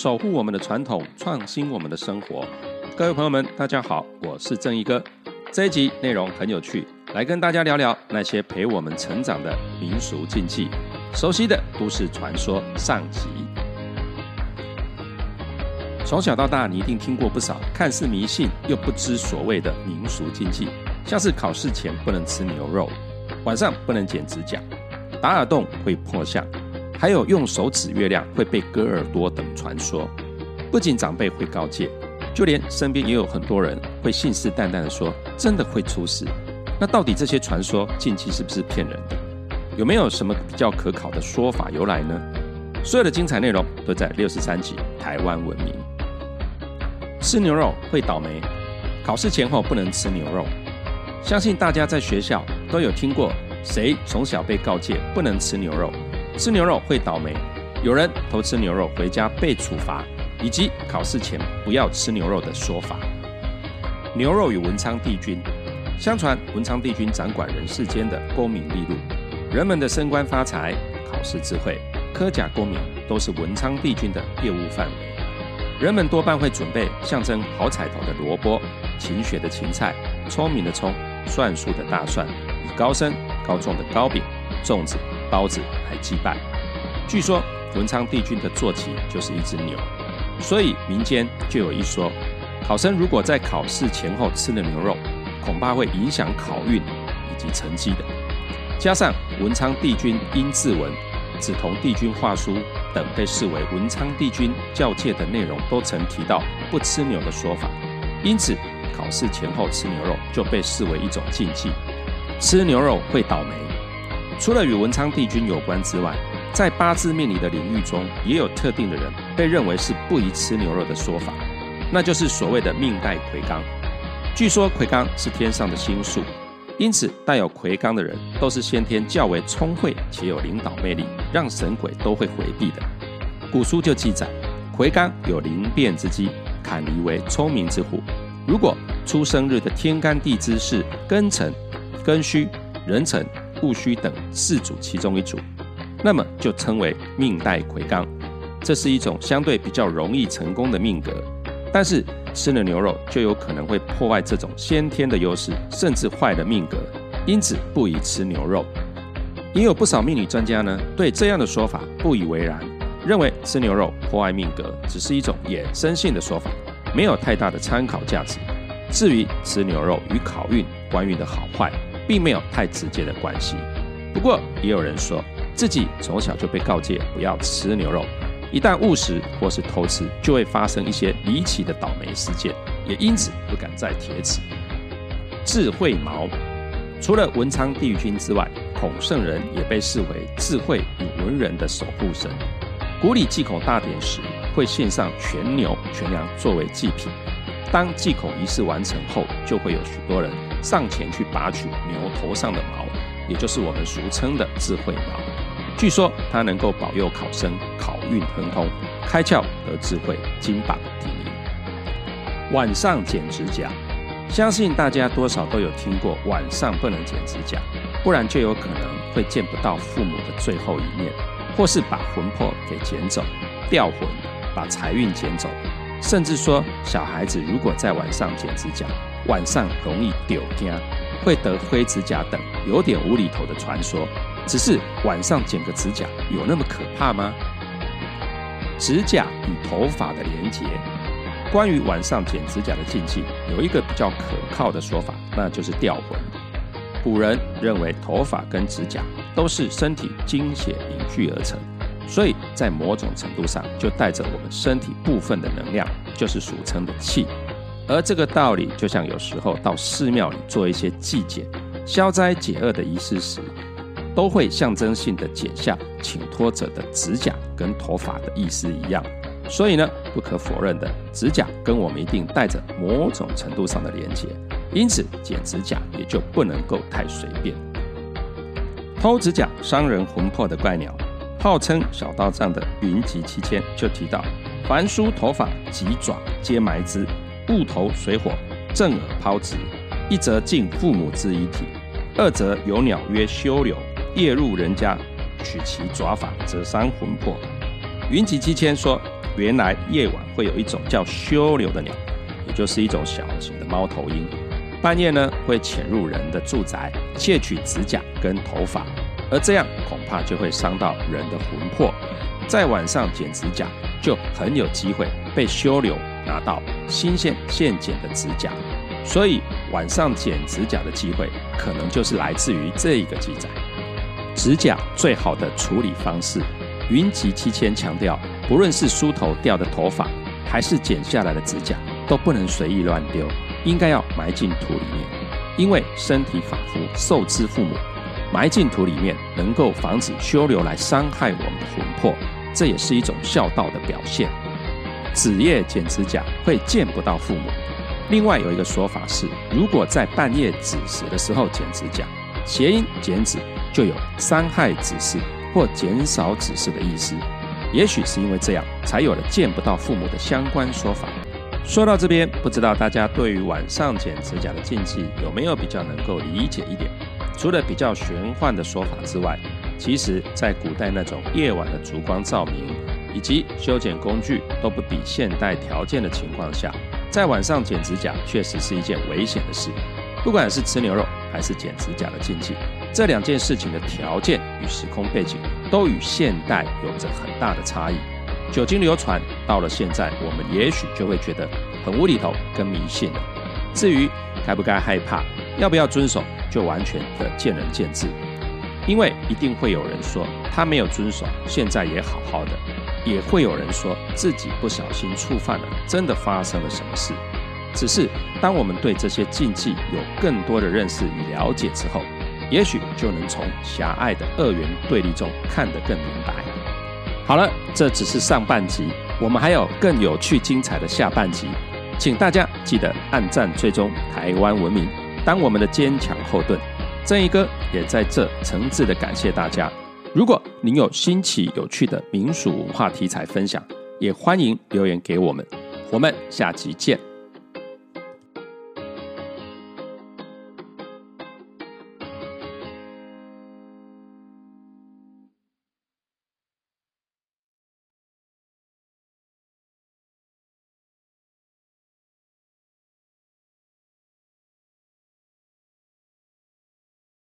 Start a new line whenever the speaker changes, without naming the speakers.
守护我们的传统，创新我们的生活。各位朋友们，大家好，我是正义哥。这一集内容很有趣，来跟大家聊聊那些陪我们成长的民俗禁忌。熟悉的都市传说上集。从小到大，你一定听过不少看似迷信又不知所谓的民俗禁忌，像是考试前不能吃牛肉，晚上不能剪指甲，打耳洞会破相。还有用手指月亮会被割耳朵等传说，不仅长辈会告诫，就连身边也有很多人会信誓旦旦的说真的会出事。那到底这些传说近期是不是骗人的？有没有什么比较可考的说法由来呢？所有的精彩内容都在六十三集《台湾文明》。吃牛肉会倒霉，考试前后不能吃牛肉。相信大家在学校都有听过，谁从小被告诫不能吃牛肉？吃牛肉会倒霉，有人偷吃牛肉回家被处罚，以及考试前不要吃牛肉的说法。牛肉与文昌帝君，相传文昌帝君掌管人世间的功名利禄，人们的升官发财、考试智慧、科甲功名都是文昌帝君的业务范围。人们多半会准备象征好彩头的萝卜、勤学的芹菜、聪明的聪、算术的大蒜，以高升高重的糕饼、粽子。包子来祭拜。据说文昌帝君的坐骑就是一只牛，所以民间就有一说：考生如果在考试前后吃了牛肉，恐怕会影响考运以及成绩的。加上文昌帝君阴字文、紫铜帝君画书等被视为文昌帝君教诫的内容，都曾提到不吃牛的说法，因此考试前后吃牛肉就被视为一种禁忌，吃牛肉会倒霉。除了与文昌帝君有关之外，在八字命理的领域中，也有特定的人被认为是不宜吃牛肉的说法，那就是所谓的命带魁罡。据说魁罡是天上的星宿，因此带有魁罡的人都是先天较为聪慧且有领导魅力，让神鬼都会回避的。古书就记载，魁罡有灵变之机，坎离为聪明之虎。如果出生日的天干地支是庚辰、庚戌、壬辰。戊戌等四组其中一组，那么就称为命带魁罡，这是一种相对比较容易成功的命格。但是吃了牛肉就有可能会破坏这种先天的优势，甚至坏了命格，因此不宜吃牛肉。也有不少命理专家呢对这样的说法不以为然，认为吃牛肉破坏命格只是一种衍生性的说法，没有太大的参考价值。至于吃牛肉与考运、官运的好坏。并没有太直接的关系，不过也有人说自己从小就被告诫不要吃牛肉，一旦误食或是偷吃，就会发生一些离奇的倒霉事件，也因此不敢再铁齿。智慧毛，除了文昌帝君之外，孔圣人也被视为智慧与文人的守护神。古礼祭孔大典时，会献上全牛、全羊作为祭品。当祭孔仪式完成后，就会有许多人。上前去拔取牛头上的毛，也就是我们俗称的智慧毛。据说它能够保佑考生考运亨通，开窍得智慧，金榜题名。晚上剪指甲，相信大家多少都有听过，晚上不能剪指甲，不然就有可能会见不到父母的最后一面，或是把魂魄给捡走，掉魂，把财运捡走。甚至说，小孩子如果在晚上剪指甲，晚上容易丢惊，会得灰指甲等有点无厘头的传说。只是晚上剪个指甲有那么可怕吗？指甲与头发的连结，关于晚上剪指甲的禁忌，有一个比较可靠的说法，那就是吊魂。古人认为头发跟指甲都是身体精血凝聚而成。所以在某种程度上，就带着我们身体部分的能量，就是俗称的气。而这个道理，就像有时候到寺庙里做一些祭简、消灾解厄的仪式时，都会象征性的剪下请托者的指甲跟头发的意思一样。所以呢，不可否认的，指甲跟我们一定带着某种程度上的连结。因此，剪指甲也就不能够太随便。偷指甲伤人魂魄的怪鸟。号称小刀杖的云集七千就提到：凡梳头发及爪皆埋之，木头水火，正耳抛直，一则尽父母之遗体，二则有鸟曰修柳，夜入人家取其爪法，则伤魂魄。云集七千说，原来夜晚会有一种叫修流的鸟，也就是一种小型的猫头鹰，半夜呢会潜入人的住宅，窃取指甲跟头发，而这样恐怕就会伤到人的魂魄，在晚上剪指甲就很有机会被修流拿到新鲜现剪的指甲，所以晚上剪指甲的机会可能就是来自于这一个记载。指甲最好的处理方式。云集七千强调，不论是梳头掉的头发，还是剪下来的指甲，都不能随意乱丢，应该要埋进土里面。因为身体仿佛受之父母，埋进土里面能够防止修流来伤害我们的魂魄，这也是一种孝道的表现。子夜剪指甲会见不到父母。另外有一个说法是，如果在半夜子时的时候剪指甲，谐音剪纸就有伤害子嗣。或减少子嗣的意思，也许是因为这样，才有了见不到父母的相关说法。说到这边，不知道大家对于晚上剪指甲的禁忌有没有比较能够理解一点？除了比较玄幻的说法之外，其实在古代那种夜晚的烛光照明以及修剪工具都不比现代条件的情况下，在晚上剪指甲确实是一件危险的事。不管是吃牛肉还是剪指甲的禁忌。这两件事情的条件与时空背景都与现代有着很大的差异。久经流传，到了现在，我们也许就会觉得很无厘头跟迷信了。至于该不该害怕，要不要遵守，就完全的见仁见智。因为一定会有人说他没有遵守，现在也好好的；也会有人说自己不小心触犯了，真的发生了什么事。只是当我们对这些禁忌有更多的认识与了解之后，也许就能从狭隘的二元对立中看得更明白。好了，这只是上半集，我们还有更有趣精彩的下半集，请大家记得按赞追踪台湾文明，当我们的坚强后盾。正义哥也在这诚挚的感谢大家。如果您有新奇有趣的民俗文化题材分享，也欢迎留言给我们。我们下集见。